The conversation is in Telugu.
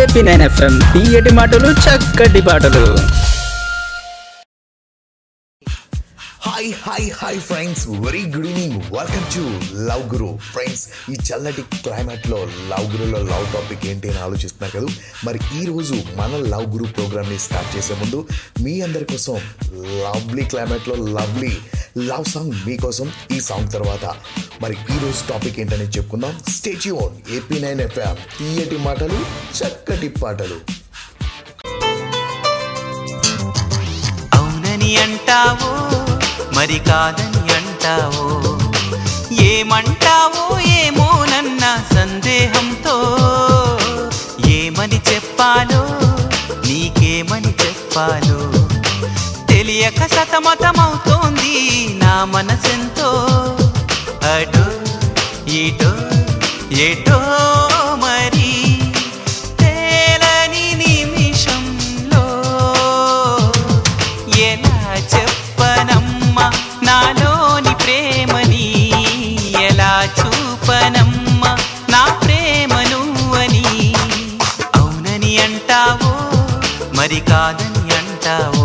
AP nine FM. తీయటి మాటలు చక్కటి పాటలు. Hi hi hi friends very good evening welcome to love guru friends ఈ చల్లటి క్లైమేట్లో లవ్ గురులో లవ్ టాపిక్ ఏంటి అని ఆలోచిస్తున్నారు కదా? మరి ఈ రోజు మన లవ్ గురు ప్రోగ్రామ్ని స్టార్ట్ చేసే ముందు మీ అందరి కోసం లవ్లీ క్లైమేట్లో లవ్లీ లవ్ సాంగ్ మీకోసం ఈ సాంగ్ తర్వాత మరి ఈ రోజు టాపిక్ ఏంటని చెప్పుకుందాం. Stay tuned A P nine FM. తీయటి మాటలు చక్కటి పాటలు. అవునని అంటావో మరి కాదని అంటావో? ఏమంటావో ఏమో నన్న సందేహంతో? ఏమని చెప్పాలో నీకేమని చెప్పాలో? తెలియక సతమతమవుతో అటు ఇటు ఎటో మరి తేలని నిమిషంలో ఎలా చెప్పనమ్మ నాలోని ప్రేమని ఎలా చూపనమ్మ నా ప్రేమను అని. అవునని అంటావో మరి కాదని అంటావో